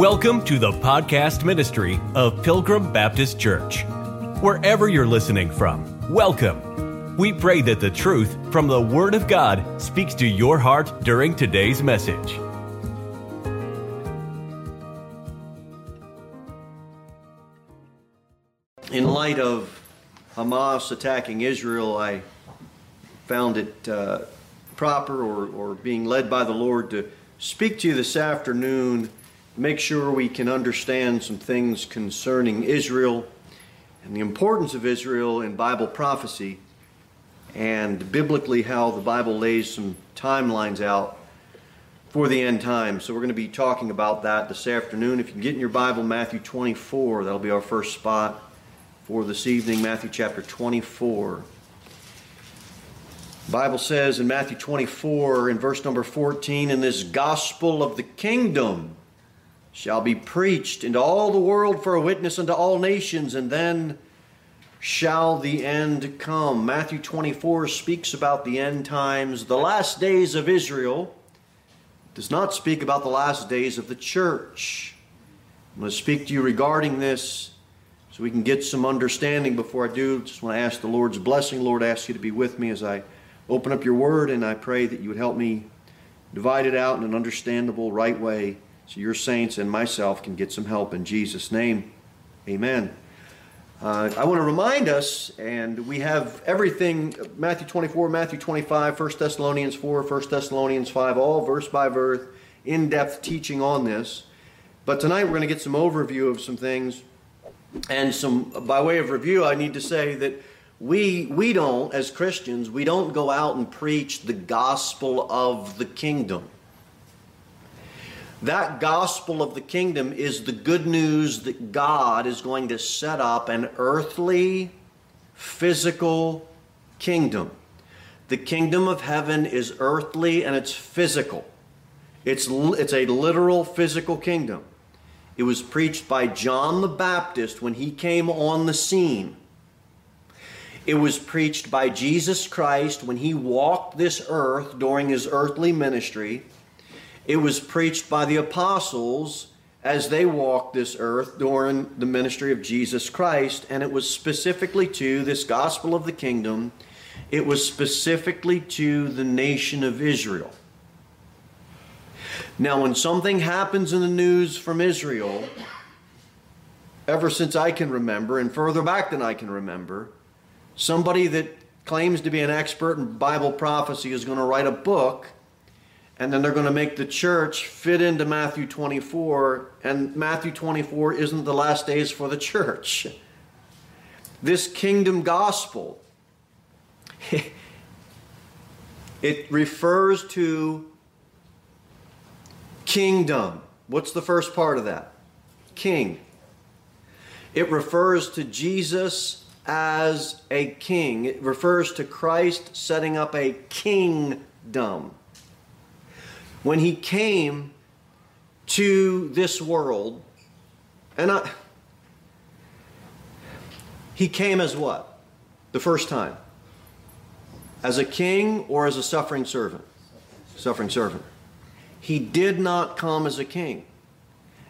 Welcome to the podcast ministry of Pilgrim Baptist Church. Wherever you're listening from, welcome. We pray that the truth from the Word of God speaks to your heart during today's message. In light of Hamas attacking Israel, I found it uh, proper or, or being led by the Lord to speak to you this afternoon, make sure we can understand some things concerning Israel and the importance of Israel in Bible prophecy and biblically how the Bible lays some timelines out for the end times. So we're going to be talking about that this afternoon. If you can get in your Bible, Matthew 24, that'll be our first spot for this evening, Matthew chapter 24. The Bible says in Matthew 24, in verse number 14, in this gospel of the kingdom shall be preached into all the world for a witness unto all nations, and then shall the end come. Matthew 24 speaks about the end times, the last days of Israel. Does not speak about the last days of the church. I'm going to speak to you regarding this so we can get some understanding before I do. Just want to ask the Lord's blessing. Lord, I ask you to be with me as I open up your word, and I pray that you would help me divide it out in an understandable, right way so your saints and myself can get some help in Jesus' name. Amen. Uh, I want to remind us, and we have everything Matthew 24, Matthew 25, 1 Thessalonians 4, 1 Thessalonians 5, all verse by verse, in depth teaching on this. But tonight we're going to get some overview of some things. And some by way of review, I need to say that we we don't as Christians, we don't go out and preach the gospel of the kingdom. That gospel of the kingdom is the good news that God is going to set up an earthly, physical kingdom. The kingdom of heaven is earthly and it's physical. It's, it's a literal physical kingdom. It was preached by John the Baptist when he came on the scene. It was preached by Jesus Christ when he walked this earth during his earthly ministry. It was preached by the apostles as they walked this earth during the ministry of Jesus Christ, and it was specifically to this gospel of the kingdom, it was specifically to the nation of Israel. Now, when something happens in the news from Israel, ever since I can remember, and further back than I can remember, somebody that claims to be an expert in Bible prophecy is going to write a book and then they're going to make the church fit into Matthew 24, and Matthew 24 isn't the last days for the church. This kingdom gospel, it refers to kingdom. What's the first part of that? King. It refers to Jesus as a king. It refers to Christ setting up a kingdom when he came to this world, and I, he came as what? The first time? As a king or as a suffering servant? Suffering servant. He did not come as a king.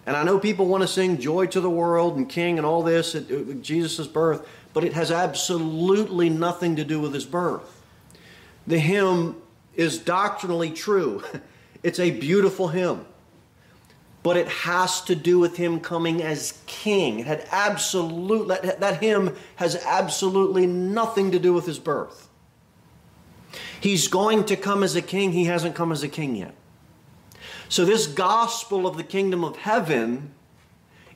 And I know people want to sing joy to the world and king and all this at uh, Jesus' birth, but it has absolutely nothing to do with his birth. The hymn is doctrinally true. It's a beautiful hymn. But it has to do with him coming as king. It had absolute that, that hymn has absolutely nothing to do with his birth. He's going to come as a king. He hasn't come as a king yet. So this gospel of the kingdom of heaven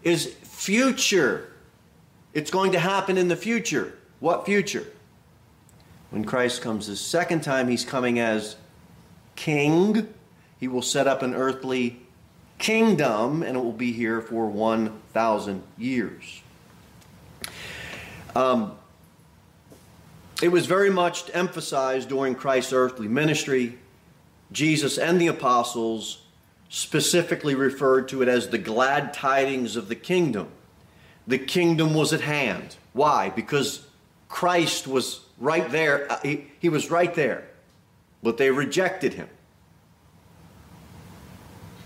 is future. It's going to happen in the future. What future? When Christ comes the second time, he's coming as king he will set up an earthly kingdom, and it will be here for 1,000 years. Um, it was very much emphasized during Christ's earthly ministry. Jesus and the apostles specifically referred to it as the glad tidings of the kingdom. The kingdom was at hand. Why? Because Christ was right there. Uh, he, he was right there. But they rejected him.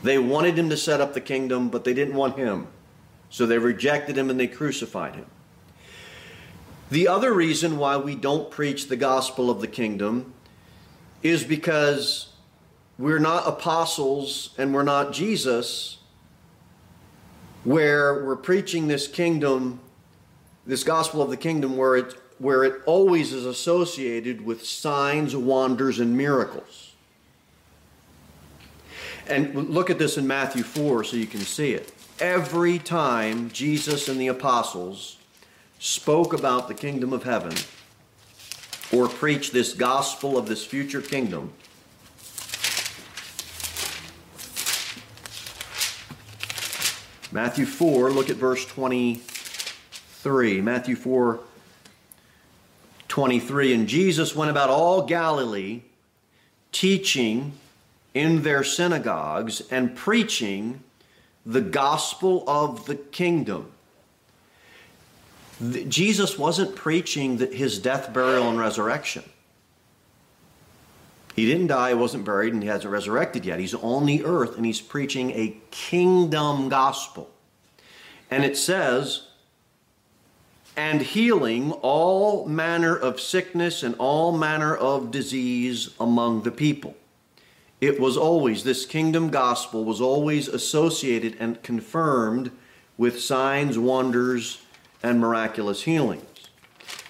They wanted him to set up the kingdom, but they didn't want him. So they rejected him and they crucified him. The other reason why we don't preach the gospel of the kingdom is because we're not apostles and we're not Jesus, where we're preaching this kingdom, this gospel of the kingdom, where it, where it always is associated with signs, wonders, and miracles. And look at this in Matthew 4 so you can see it. Every time Jesus and the apostles spoke about the kingdom of heaven or preached this gospel of this future kingdom, Matthew 4, look at verse 23. Matthew 4, 23. And Jesus went about all Galilee, teaching in their synagogues and preaching the gospel of the kingdom. Jesus wasn't preaching his death, burial, and resurrection. He didn't die, he wasn't buried, and he hasn't resurrected yet. He's on the earth and he's preaching a kingdom gospel. And it says, and healing all manner of sickness and all manner of disease among the people. It was always, this kingdom gospel was always associated and confirmed with signs, wonders, and miraculous healings.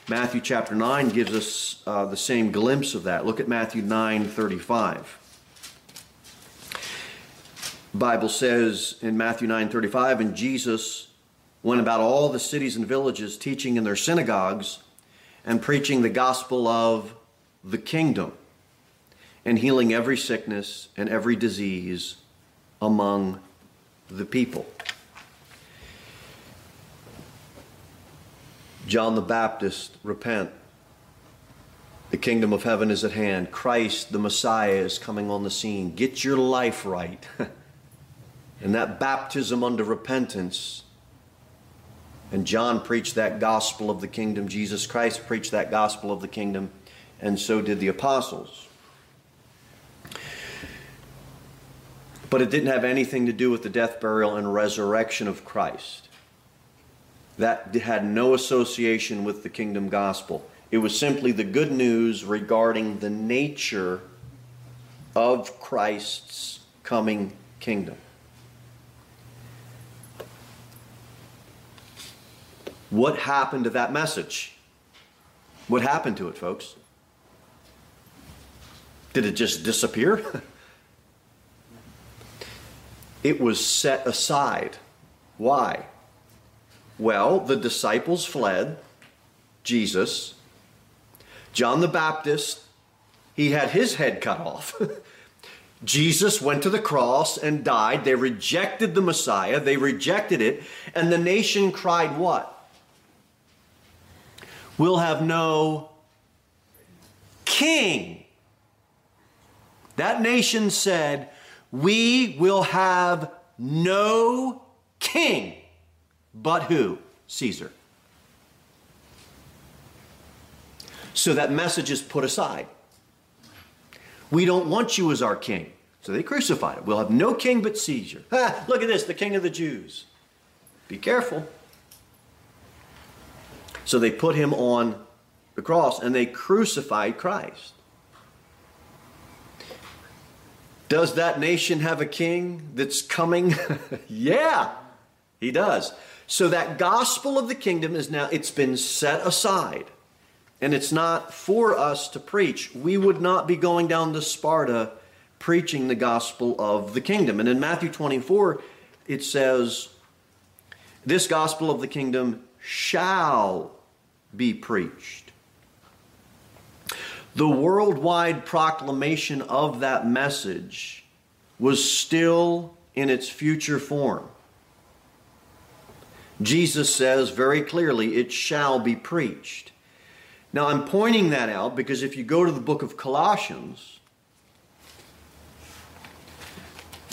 Matthew chapter 9 gives us uh, the same glimpse of that. Look at Matthew 9 35. Bible says in Matthew 9 35, and Jesus went about all the cities and villages, teaching in their synagogues and preaching the gospel of the kingdom and healing every sickness and every disease among the people. John the Baptist, repent. The kingdom of heaven is at hand. Christ, the Messiah, is coming on the scene. Get your life right. and that baptism under repentance. And John preached that gospel of the kingdom. Jesus Christ preached that gospel of the kingdom. And so did the apostles. But it didn't have anything to do with the death, burial, and resurrection of Christ. That had no association with the kingdom gospel. It was simply the good news regarding the nature of Christ's coming kingdom. What happened to that message? What happened to it, folks? Did it just disappear? it was set aside. Why? Well, the disciples fled, Jesus. John the Baptist, he had his head cut off. Jesus went to the cross and died. They rejected the Messiah, they rejected it, and the nation cried, What? We'll have no king. That nation said, we will have no king but who? Caesar. So that message is put aside. We don't want you as our king. So they crucified him. We'll have no king but Caesar. Ah, look at this, the king of the Jews. Be careful. So they put him on the cross and they crucified Christ. Does that nation have a king that's coming? yeah, he does. So that gospel of the kingdom is now, it's been set aside. And it's not for us to preach. We would not be going down to Sparta preaching the gospel of the kingdom. And in Matthew 24, it says, This gospel of the kingdom shall be preached the worldwide proclamation of that message was still in its future form. Jesus says very clearly, it shall be preached. Now, I'm pointing that out because if you go to the book of Colossians,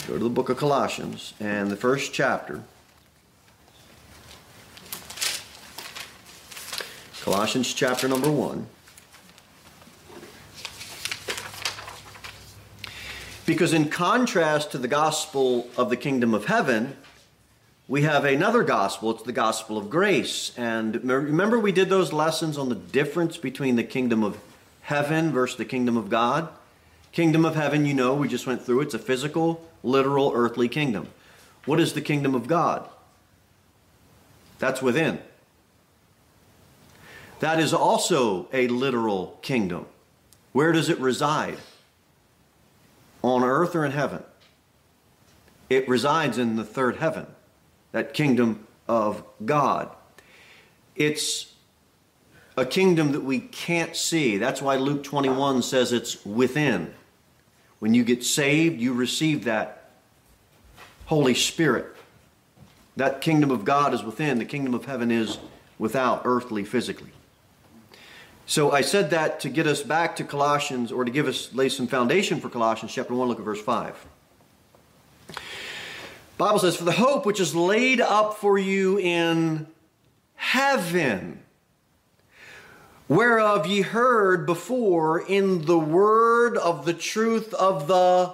go to the book of Colossians and the first chapter. Colossians chapter number 1. Because in contrast to the gospel of the kingdom of heaven, we have another gospel. It's the gospel of grace. And remember, we did those lessons on the difference between the kingdom of heaven versus the kingdom of God? Kingdom of heaven, you know, we just went through. It's a physical, literal, earthly kingdom. What is the kingdom of God? That's within. That is also a literal kingdom. Where does it reside? On earth or in heaven? It resides in the third heaven, that kingdom of God. It's a kingdom that we can't see. That's why Luke 21 says it's within. When you get saved, you receive that Holy Spirit. That kingdom of God is within, the kingdom of heaven is without, earthly, physically. So I said that to get us back to Colossians, or to give us lay some foundation for Colossians chapter 1, look at verse 5. Bible says, For the hope which is laid up for you in heaven, whereof ye heard before in the word of the truth of the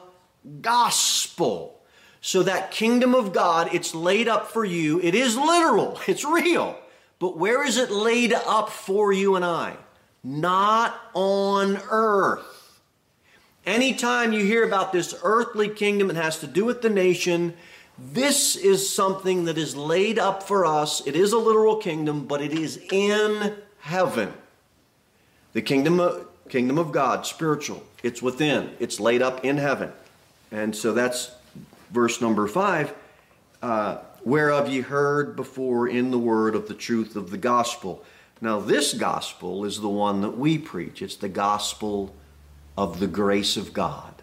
gospel. So that kingdom of God, it's laid up for you. It is literal, it's real. But where is it laid up for you and I? Not on earth. Anytime you hear about this earthly kingdom, it has to do with the nation. This is something that is laid up for us. It is a literal kingdom, but it is in heaven. The kingdom of, kingdom of God, spiritual. It's within. It's laid up in heaven. And so that's verse number five. Uh, whereof ye heard before in the word of the truth of the gospel now, this gospel is the one that we preach. It's the gospel of the grace of God.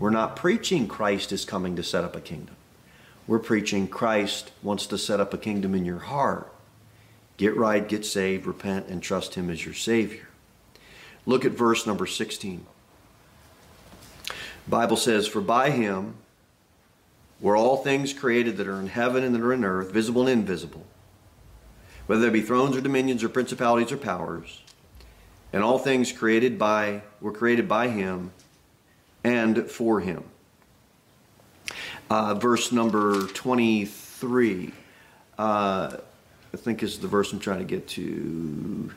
We're not preaching Christ is coming to set up a kingdom. We're preaching Christ wants to set up a kingdom in your heart. Get right, get saved, repent, and trust Him as your Savior. Look at verse number 16. The Bible says, For by Him were all things created that are in heaven and that are in earth, visible and invisible whether there be thrones or dominions or principalities or powers, and all things created by were created by him and for him. Uh, verse number 23, uh, I think is the verse I'm trying to get to.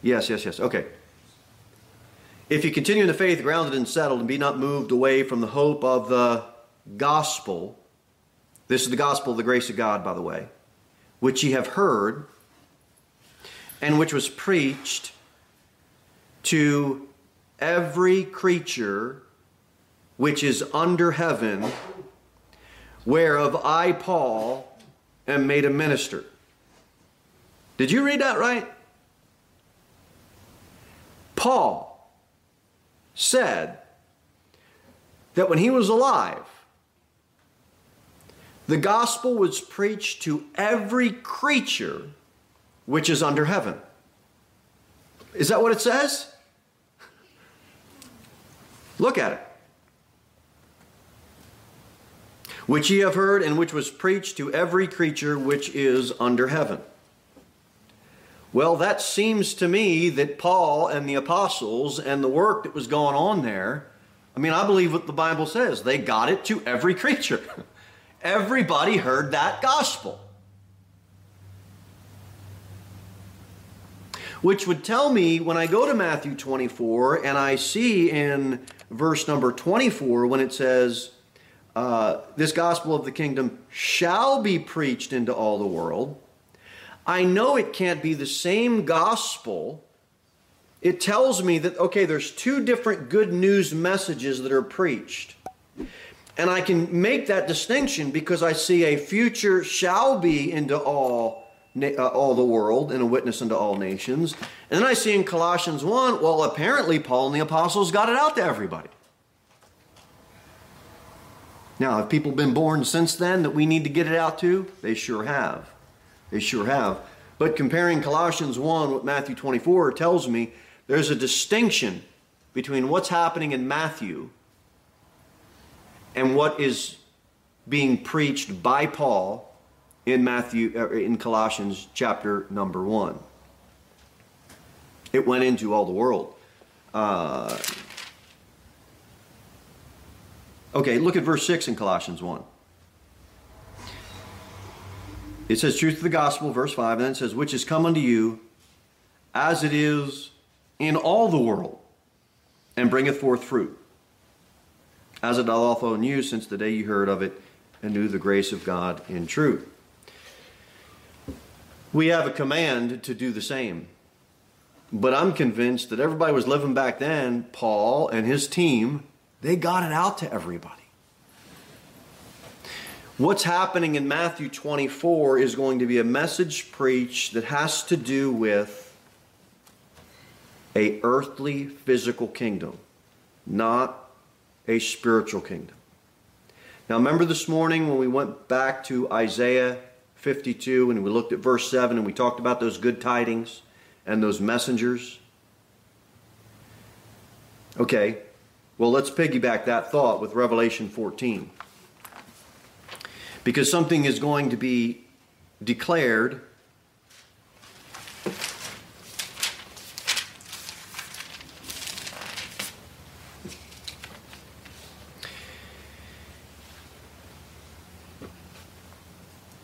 Yes, yes, yes. Okay. If you continue in the faith, grounded and settled, and be not moved away from the hope of the gospel, this is the gospel of the grace of God, by the way, which ye have heard and which was preached to every creature which is under heaven, whereof I, Paul, am made a minister. Did you read that right? Paul said that when he was alive, the gospel was preached to every creature which is under heaven. Is that what it says? Look at it. Which ye have heard, and which was preached to every creature which is under heaven. Well, that seems to me that Paul and the apostles and the work that was going on there, I mean, I believe what the Bible says. They got it to every creature. Everybody heard that gospel. Which would tell me when I go to Matthew 24 and I see in verse number 24 when it says, uh, This gospel of the kingdom shall be preached into all the world. I know it can't be the same gospel. It tells me that, okay, there's two different good news messages that are preached. And I can make that distinction because I see a future shall be into all uh, all the world and a witness unto all nations. And then I see in Colossians 1, well, apparently Paul and the apostles got it out to everybody. Now, have people been born since then that we need to get it out to? They sure have. They sure have. But comparing Colossians 1 with Matthew 24 tells me there's a distinction between what's happening in Matthew and what is being preached by Paul in Matthew, uh, in Colossians chapter number one. It went into all the world. Uh, Okay, look at verse 6 in Colossians 1. It says, Truth of the gospel, verse 5, and then it says, Which is come unto you as it is in all the world, and bringeth forth fruit, as it doth also in you since the day you heard of it and knew the grace of God in truth. We have a command to do the same. But I'm convinced that everybody was living back then, Paul and his team, they got it out to everybody. What's happening in Matthew 24 is going to be a message preached that has to do with a earthly physical kingdom, not a spiritual kingdom. Now remember this morning when we went back to Isaiah 52 and we looked at verse 7 and we talked about those good tidings and those messengers? Okay, well, let's piggyback that thought with Revelation 14 because something is going to be declared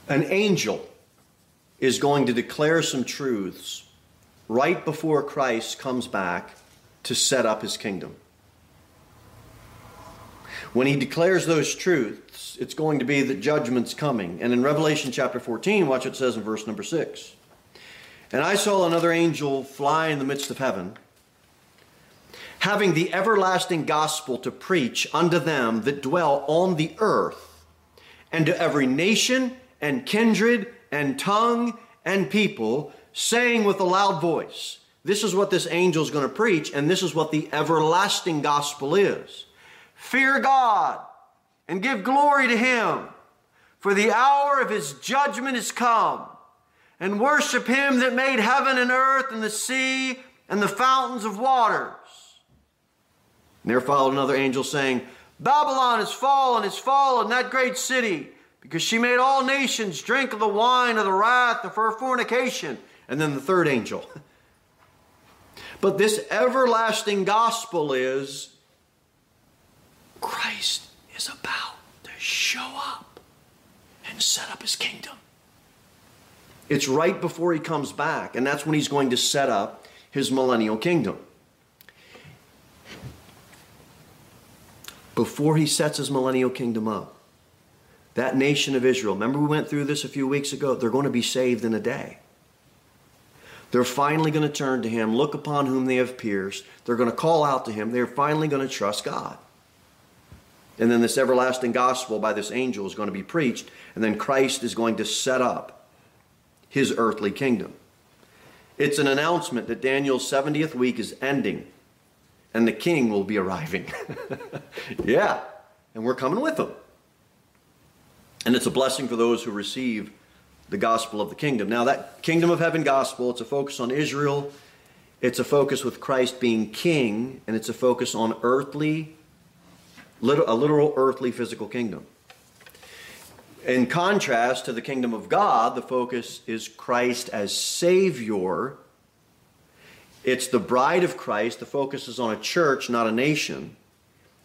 an angel is going to declare some truths right before Christ comes back to set up his kingdom. When he declares those truths, it's going to be that judgment's coming. And in Revelation chapter 14, watch what it says in verse number 6. And I saw another angel fly in the midst of heaven, having the everlasting gospel to preach unto them that dwell on the earth, and to every nation and kindred and tongue and people, saying with a loud voice, This is what this angel is going to preach, and this is what the everlasting gospel is. Fear God and give glory to Him, for the hour of His judgment is come. And worship Him that made heaven and earth and the sea and the fountains of waters. And there followed another angel saying, Babylon is fallen, is fallen, that great city, because she made all nations drink of the wine of the wrath of her fornication. And then the third angel. But this everlasting gospel is Christ is about to show up and set up his kingdom. It's right before he comes back, and that's when he's going to set up his millennial kingdom. Before he sets his millennial kingdom up, that nation of Israel, remember we went through this a few weeks ago? They're going to be saved in a day. They're finally going to turn to him, look upon whom they have pierced. They're going to call out to him. They're finally going to trust God. And then this everlasting gospel by this angel is going to be preached, and then Christ is going to set up his earthly kingdom. It's an announcement that Daniel's 70th week is ending, and the king will be arriving. yeah, and we're coming with him. And it's a blessing for those who receive the gospel of the kingdom. Now, that kingdom of heaven gospel, it's a focus on Israel, it's a focus with Christ being king, and it's a focus on earthly a literal earthly physical kingdom. In contrast to the kingdom of God, the focus is Christ as Savior. It's the bride of Christ. The focus is on a church, not a nation.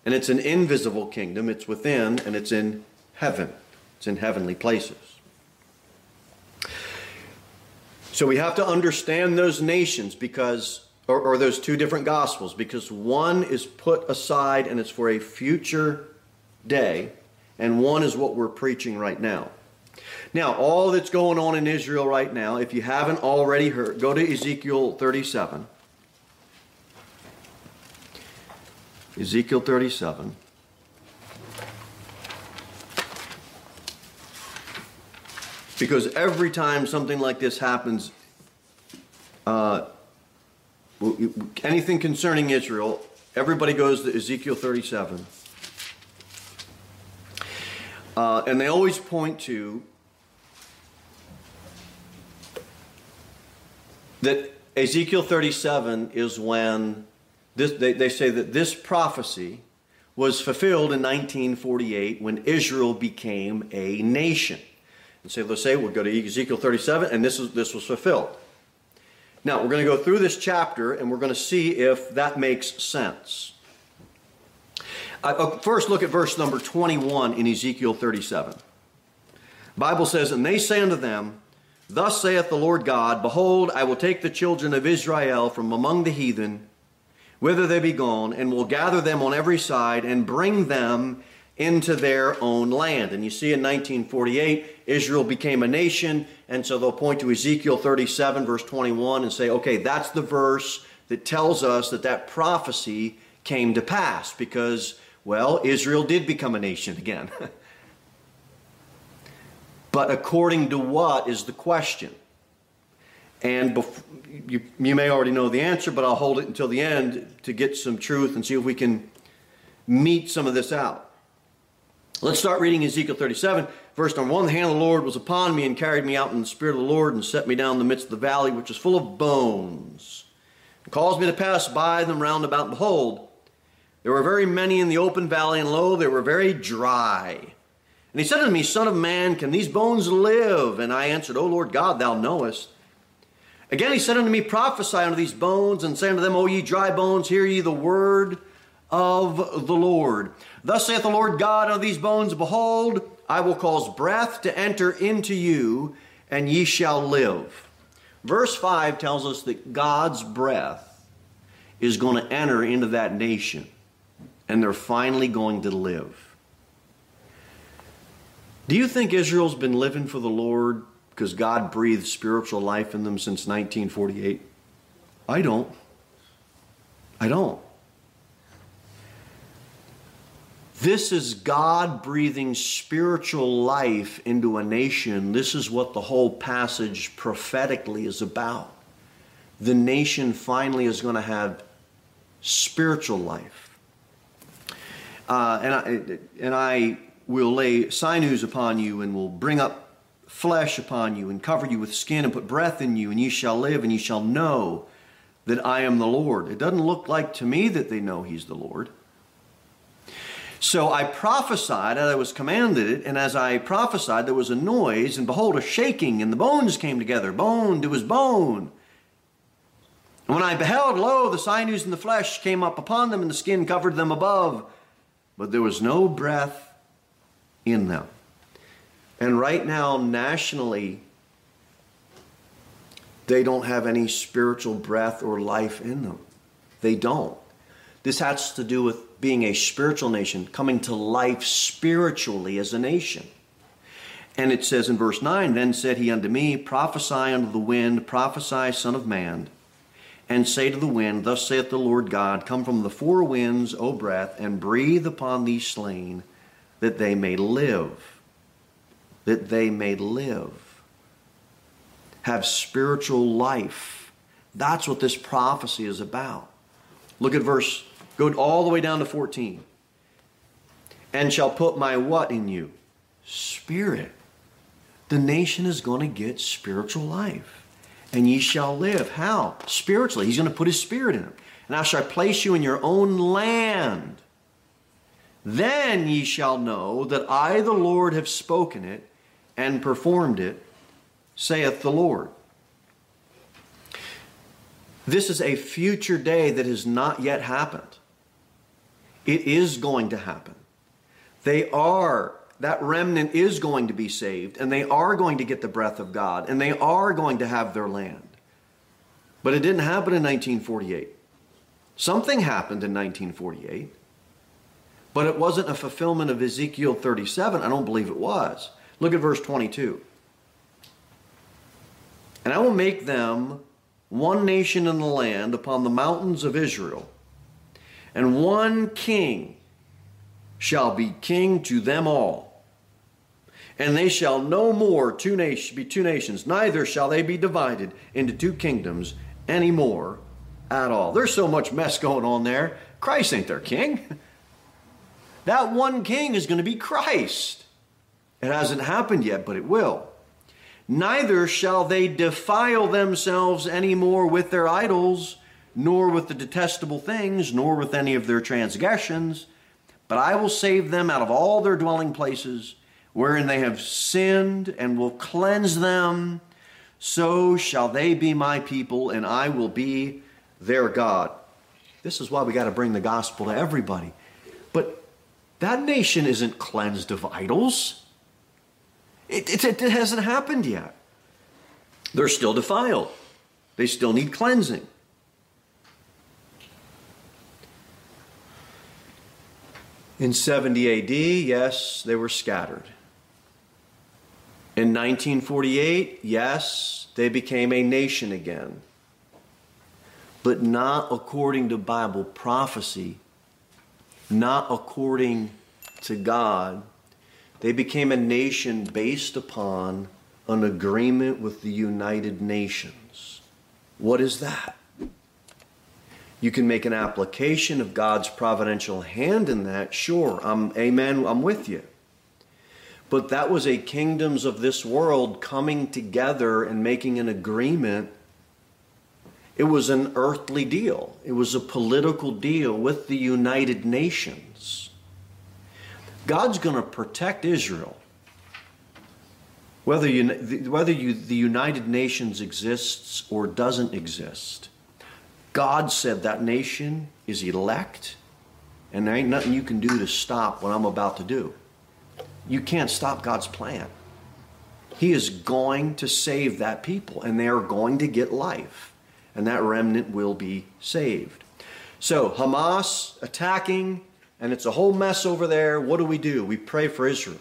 And it's an invisible kingdom. It's within and it's in heaven, it's in heavenly places. So we have to understand those nations because or, or those two different gospels because one is put aside and it's for a future day, and one is what we're preaching right now. Now, all that's going on in Israel right now, if you haven't already heard, go to Ezekiel 37. Ezekiel 37. Because every time something like this happens, uh, anything concerning Israel, everybody goes to Ezekiel 37. Uh, and they always point to that Ezekiel 37 is when this, they, they say that this prophecy was fulfilled in 1948 when Israel became a nation. And so they'll say, we'll go to Ezekiel 37, and this, is, this was fulfilled. Now, we're going to go through this chapter and we're going to see if that makes sense. Uh, first, look at verse number 21 in Ezekiel 37. Bible says, And they say unto them, Thus saith the Lord God, Behold, I will take the children of Israel from among the heathen, whither they be gone, and will gather them on every side, and bring them into their own land. And you see in 1948, Israel became a nation, and so they'll point to Ezekiel 37, verse 21, and say, okay, that's the verse that tells us that that prophecy came to pass because, well, Israel did become a nation again. but according to what is the question? And bef- you, you may already know the answer, but I'll hold it until the end to get some truth and see if we can meet some of this out. Let's start reading Ezekiel 37, verse number 1. The hand of the Lord was upon me and carried me out in the spirit of the Lord and set me down in the midst of the valley, which was full of bones. And caused me to pass by them round about. And behold, there were very many in the open valley, and lo, they were very dry. And he said unto me, Son of man, can these bones live? And I answered, O Lord God, thou knowest. Again he said unto me, Prophesy unto these bones, and say unto them, O ye dry bones, hear ye the word of the Lord. Thus saith the Lord God of these bones, Behold, I will cause breath to enter into you, and ye shall live. Verse 5 tells us that God's breath is going to enter into that nation, and they're finally going to live. Do you think Israel's been living for the Lord because God breathed spiritual life in them since 1948? I don't. I don't. This is God breathing spiritual life into a nation. This is what the whole passage prophetically is about. The nation finally is going to have spiritual life. Uh, and, I, and I will lay sinews upon you and will bring up flesh upon you and cover you with skin and put breath in you, and ye shall live and ye shall know that I am the Lord. It doesn't look like to me that they know He's the Lord. So I prophesied as I was commanded it, and as I prophesied, there was a noise, and behold, a shaking, and the bones came together, bone to his bone. And when I beheld, lo, the sinews and the flesh came up upon them, and the skin covered them above, but there was no breath in them. And right now, nationally, they don't have any spiritual breath or life in them. They don't. This has to do with being a spiritual nation, coming to life spiritually as a nation. And it says in verse 9, Then said he unto me, Prophesy unto the wind, prophesy, Son of Man, and say to the wind, Thus saith the Lord God, Come from the four winds, O breath, and breathe upon these slain, that they may live. That they may live. Have spiritual life. That's what this prophecy is about. Look at verse Go all the way down to 14. And shall put my what in you? Spirit. The nation is going to get spiritual life. And ye shall live. How? Spiritually. He's going to put his spirit in them. And I shall place you in your own land. Then ye shall know that I, the Lord, have spoken it and performed it, saith the Lord. This is a future day that has not yet happened. It is going to happen. They are, that remnant is going to be saved, and they are going to get the breath of God, and they are going to have their land. But it didn't happen in 1948. Something happened in 1948, but it wasn't a fulfillment of Ezekiel 37. I don't believe it was. Look at verse 22. And I will make them one nation in the land upon the mountains of Israel and one king shall be king to them all. And they shall no more two nation, be two nations, neither shall they be divided into two kingdoms any more at all. There's so much mess going on there. Christ ain't their king. That one king is going to be Christ. It hasn't happened yet, but it will. Neither shall they defile themselves any more with their idols nor with the detestable things, nor with any of their transgressions, but I will save them out of all their dwelling places wherein they have sinned, and will cleanse them. So shall they be my people, and I will be their God. This is why we got to bring the gospel to everybody. But That nation isn't cleansed of idols. It, it, it hasn't happened yet. They're still defiled, they still need cleansing. In 70 AD, yes, they were scattered. In 1948, yes, they became a nation again. But not according to Bible prophecy, not according to God. They became a nation based upon an agreement with the United Nations. What is that? You can make an application of God's providential hand in that. Sure, I'm amen, I'm with you. But that was a kingdoms of this world coming together and making an agreement. It was an earthly deal. It was a political deal with the United Nations. God's going to protect Israel. Whether, you, whether you, the United Nations exists or doesn't exist, God said that nation is elect, and there ain't nothing you can do to stop what I'm about to do. You can't stop God's plan. He is going to save that people, and they are going to get life, and that remnant will be saved. So, Hamas attacking, and it's a whole mess over there. What do we do? We pray for Israel.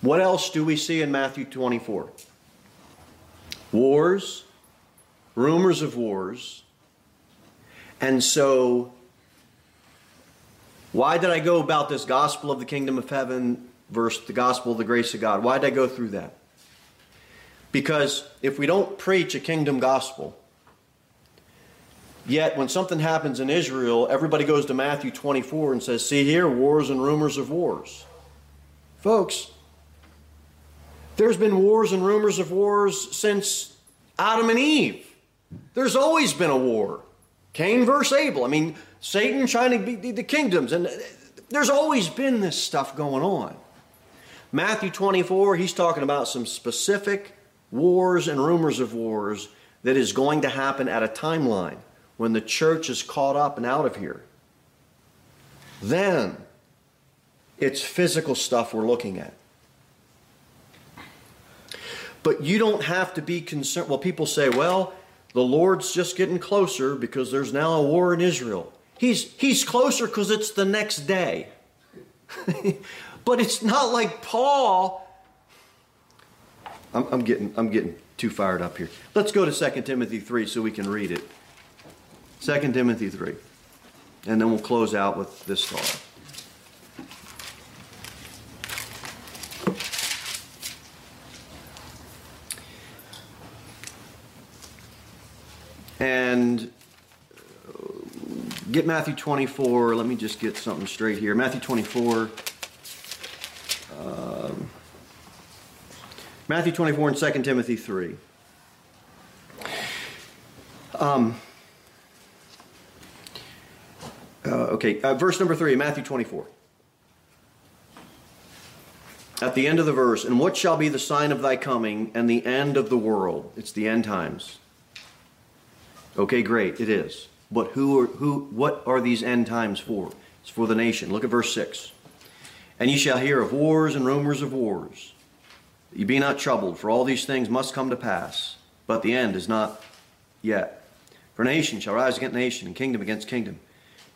What else do we see in Matthew 24? Wars, rumors of wars. And so, why did I go about this gospel of the kingdom of heaven versus the gospel of the grace of God? Why did I go through that? Because if we don't preach a kingdom gospel, yet when something happens in Israel, everybody goes to Matthew 24 and says, See here, wars and rumors of wars. Folks, there's been wars and rumors of wars since Adam and Eve. There's always been a war. Cain versus Abel. I mean, Satan trying to beat the kingdoms. And there's always been this stuff going on. Matthew 24, he's talking about some specific wars and rumors of wars that is going to happen at a timeline when the church is caught up and out of here. Then it's physical stuff we're looking at. But you don't have to be concerned. Well, people say, well, the Lord's just getting closer because there's now a war in Israel. He's, he's closer because it's the next day. but it's not like Paul. I'm, I'm, getting, I'm getting too fired up here. Let's go to 2 Timothy 3 so we can read it. 2 Timothy 3. And then we'll close out with this thought. And get Matthew 24. Let me just get something straight here. Matthew 24. Um, Matthew 24 and 2 Timothy 3. Um, uh, okay, uh, verse number 3, Matthew 24. At the end of the verse, and what shall be the sign of thy coming and the end of the world? It's the end times. Okay, great, it is. But who are, who, what are these end times for? It's for the nation. Look at verse 6. And ye shall hear of wars and rumors of wars. Ye be not troubled, for all these things must come to pass, but the end is not yet. For nation shall rise against nation, and kingdom against kingdom.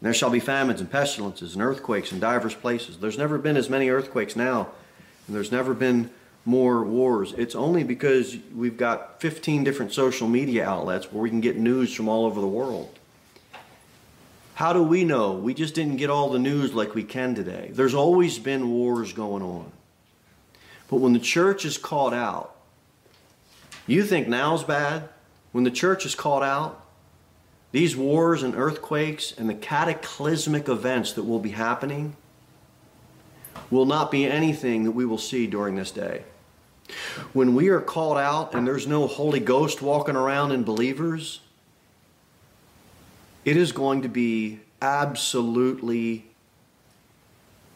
And there shall be famines and pestilences and earthquakes in divers places. There's never been as many earthquakes now, and there's never been more wars. It's only because we've got 15 different social media outlets where we can get news from all over the world. How do we know? We just didn't get all the news like we can today. There's always been wars going on. But when the church is caught out, you think now's bad? When the church is caught out, these wars and earthquakes and the cataclysmic events that will be happening will not be anything that we will see during this day. When we are called out and there's no Holy Ghost walking around in believers, it is going to be absolutely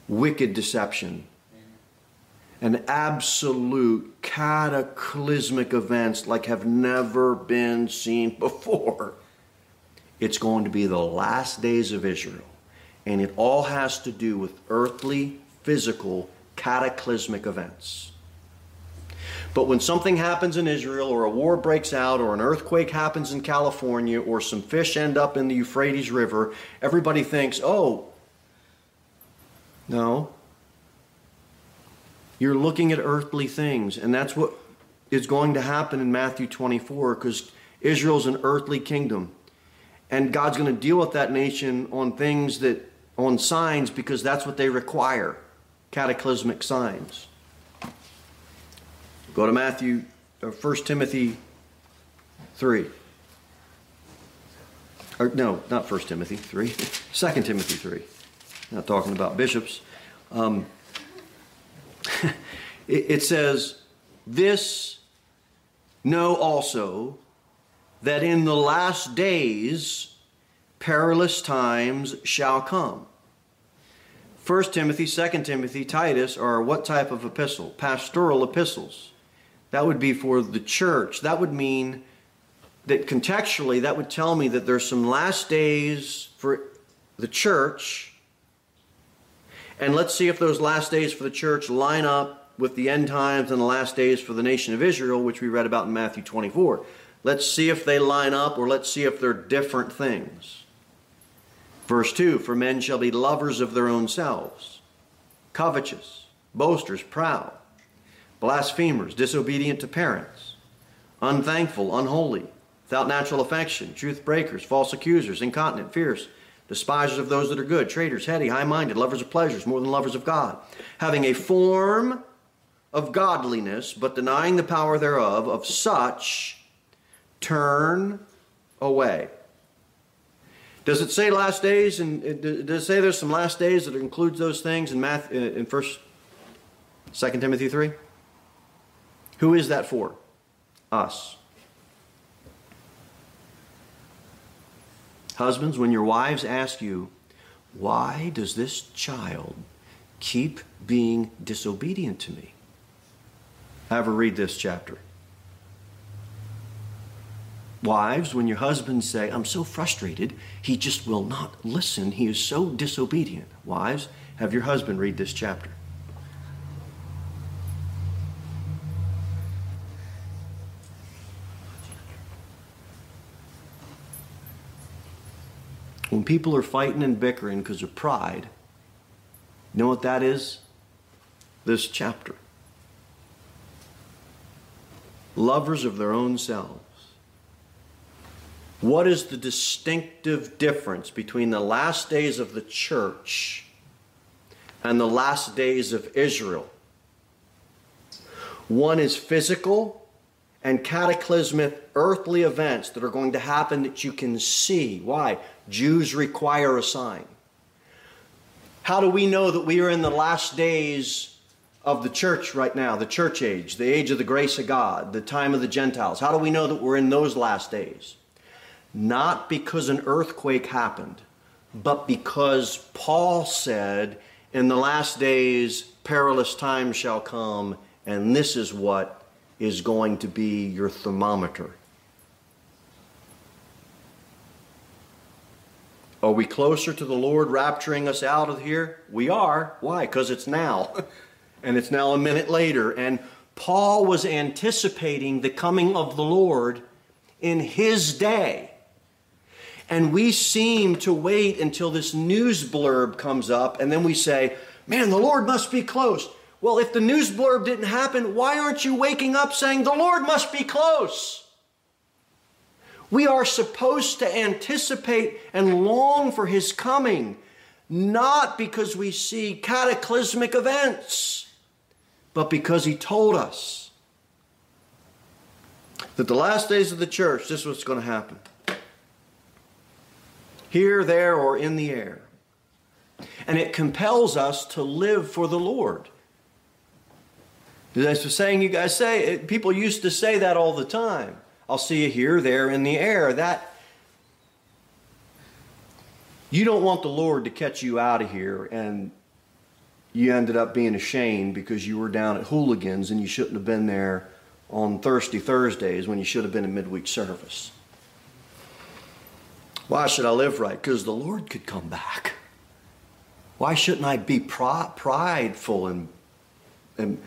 wicked deception and absolute cataclysmic events like have never been seen before. It's going to be the last days of Israel. And it all has to do with earthly, physical, cataclysmic events. But when something happens in Israel, or a war breaks out, or an earthquake happens in California, or some fish end up in the Euphrates River, everybody thinks, oh, no. You're looking at earthly things, and that's what is going to happen in Matthew 24 because Israel's an earthly kingdom. And God's going to deal with that nation on things that, on signs, because that's what they require cataclysmic signs. Go to Matthew, or 1 Timothy 3. Or, no, not 1 Timothy 3, 2 Timothy 3. Not talking about bishops. Um, it, it says, This know also that in the last days perilous times shall come. 1 Timothy, 2 Timothy, Titus are what type of epistle? Pastoral epistles. That would be for the church. That would mean that contextually, that would tell me that there's some last days for the church. And let's see if those last days for the church line up with the end times and the last days for the nation of Israel, which we read about in Matthew 24. Let's see if they line up or let's see if they're different things. Verse 2 For men shall be lovers of their own selves, covetous, boasters, proud, blasphemers, disobedient to parents, unthankful, unholy, without natural affection, truth breakers, false accusers, incontinent, fierce, despisers of those that are good, traitors, heady, high minded, lovers of pleasures more than lovers of God, having a form of godliness, but denying the power thereof, of such turn away. Does it say last days? And uh, does it say there's some last days that includes those things in Math uh, in First, Second Timothy three? Who is that for? Us. Husbands, when your wives ask you, why does this child keep being disobedient to me? Have her read this chapter. Wives, when your husbands say, I'm so frustrated, he just will not listen, he is so disobedient. Wives, have your husband read this chapter. When people are fighting and bickering because of pride, you know what that is? This chapter lovers of their own selves. What is the distinctive difference between the last days of the church and the last days of Israel? One is physical and cataclysmic earthly events that are going to happen that you can see. Why? Jews require a sign. How do we know that we are in the last days of the church right now, the church age, the age of the grace of God, the time of the Gentiles? How do we know that we're in those last days? Not because an earthquake happened, but because Paul said, In the last days, perilous times shall come, and this is what is going to be your thermometer. Are we closer to the Lord rapturing us out of here? We are. Why? Because it's now. and it's now a minute later. And Paul was anticipating the coming of the Lord in his day. And we seem to wait until this news blurb comes up, and then we say, Man, the Lord must be close. Well, if the news blurb didn't happen, why aren't you waking up saying, The Lord must be close? We are supposed to anticipate and long for his coming, not because we see cataclysmic events but because he told us that the last days of the church, this is what's going to happen. Here, there, or in the air. And it compels us to live for the Lord. I was saying, you guys say, people used to say that all the time. I'll see you here, there, in the air. That you don't want the Lord to catch you out of here and you ended up being ashamed because you were down at hooligans and you shouldn't have been there on Thirsty Thursdays when you should have been in midweek service. Why should I live right? Because the Lord could come back. Why shouldn't I be prideful and, and,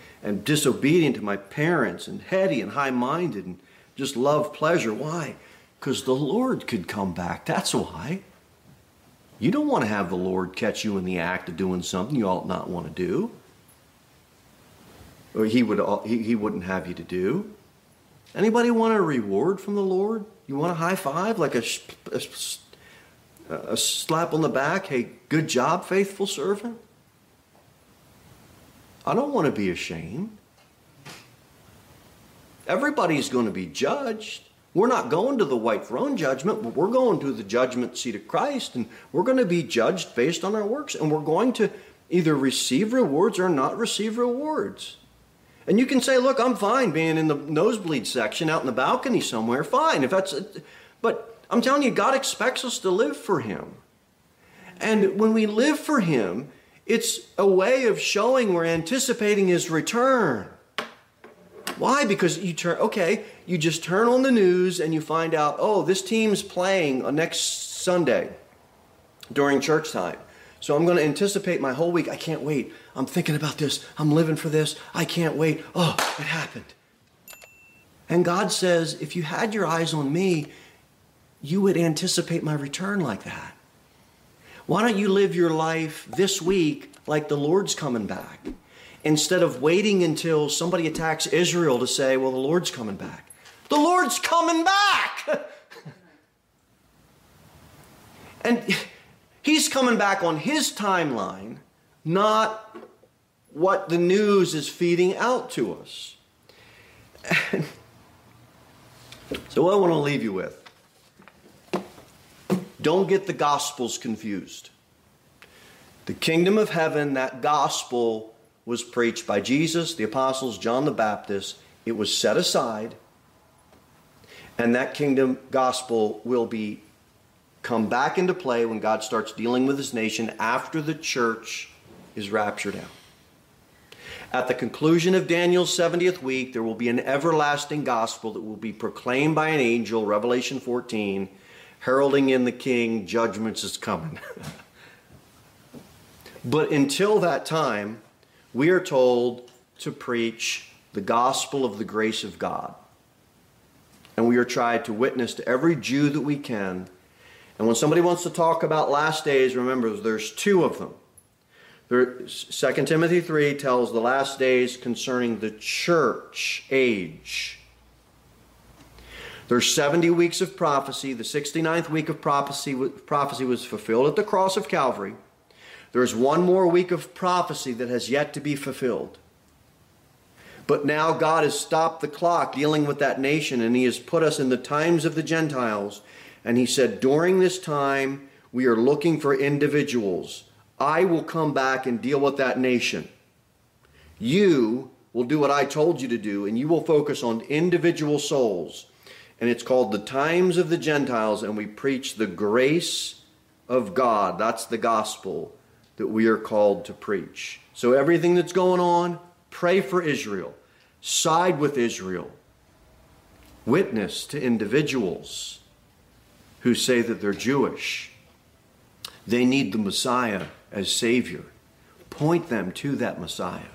disobedient to my parents and heady and high minded and just love pleasure? Why? Because the Lord could come back. That's why. You don't want to have the Lord catch you in the act of doing something you ought not want to do. Or he, would, uh, he, he wouldn't have you to do. Anybody want a reward from the Lord? You want a high five, like a, a, a slap on the back? Hey, good job, faithful servant? I don't want to be ashamed. Everybody's going to be judged. We're not going to the white throne judgment, but we're going to the judgment seat of Christ, and we're going to be judged based on our works, and we're going to either receive rewards or not receive rewards. And you can say, look, I'm fine being in the nosebleed section out in the balcony somewhere, fine. If that's, but I'm telling you, God expects us to live for Him. And when we live for Him, it's a way of showing we're anticipating His return. Why? Because you turn, okay, you just turn on the news and you find out, oh, this team's playing next Sunday during church time. So I'm going to anticipate my whole week. I can't wait. I'm thinking about this. I'm living for this. I can't wait. Oh, it happened. And God says, if you had your eyes on me, you would anticipate my return like that. Why don't you live your life this week like the Lord's coming back? Instead of waiting until somebody attacks Israel to say, well, the Lord's coming back. The Lord's coming back! and he's coming back on his timeline, not what the news is feeding out to us. so, what I want to leave you with don't get the gospels confused. The kingdom of heaven, that gospel was preached by Jesus, the apostles, John the Baptist. It was set aside, and that kingdom gospel will be come back into play when God starts dealing with his nation after the church is raptured out. At the conclusion of Daniel's 70th week, there will be an everlasting gospel that will be proclaimed by an angel, Revelation 14, heralding in the king, judgments is coming. but until that time, we are told to preach the gospel of the grace of God. And we are tried to witness to every Jew that we can. And when somebody wants to talk about last days, remember there's two of them. 2 Timothy 3 tells the last days concerning the church age. There's 70 weeks of prophecy. The 69th week of prophecy, prophecy was fulfilled at the cross of Calvary. There's one more week of prophecy that has yet to be fulfilled. But now God has stopped the clock dealing with that nation and He has put us in the times of the Gentiles. And He said, during this time, we are looking for individuals I will come back and deal with that nation. You will do what I told you to do, and you will focus on individual souls. And it's called the times of the Gentiles, and we preach the grace of God. That's the gospel that we are called to preach. So, everything that's going on, pray for Israel, side with Israel, witness to individuals who say that they're Jewish. They need the Messiah as Savior. Point them to that Messiah.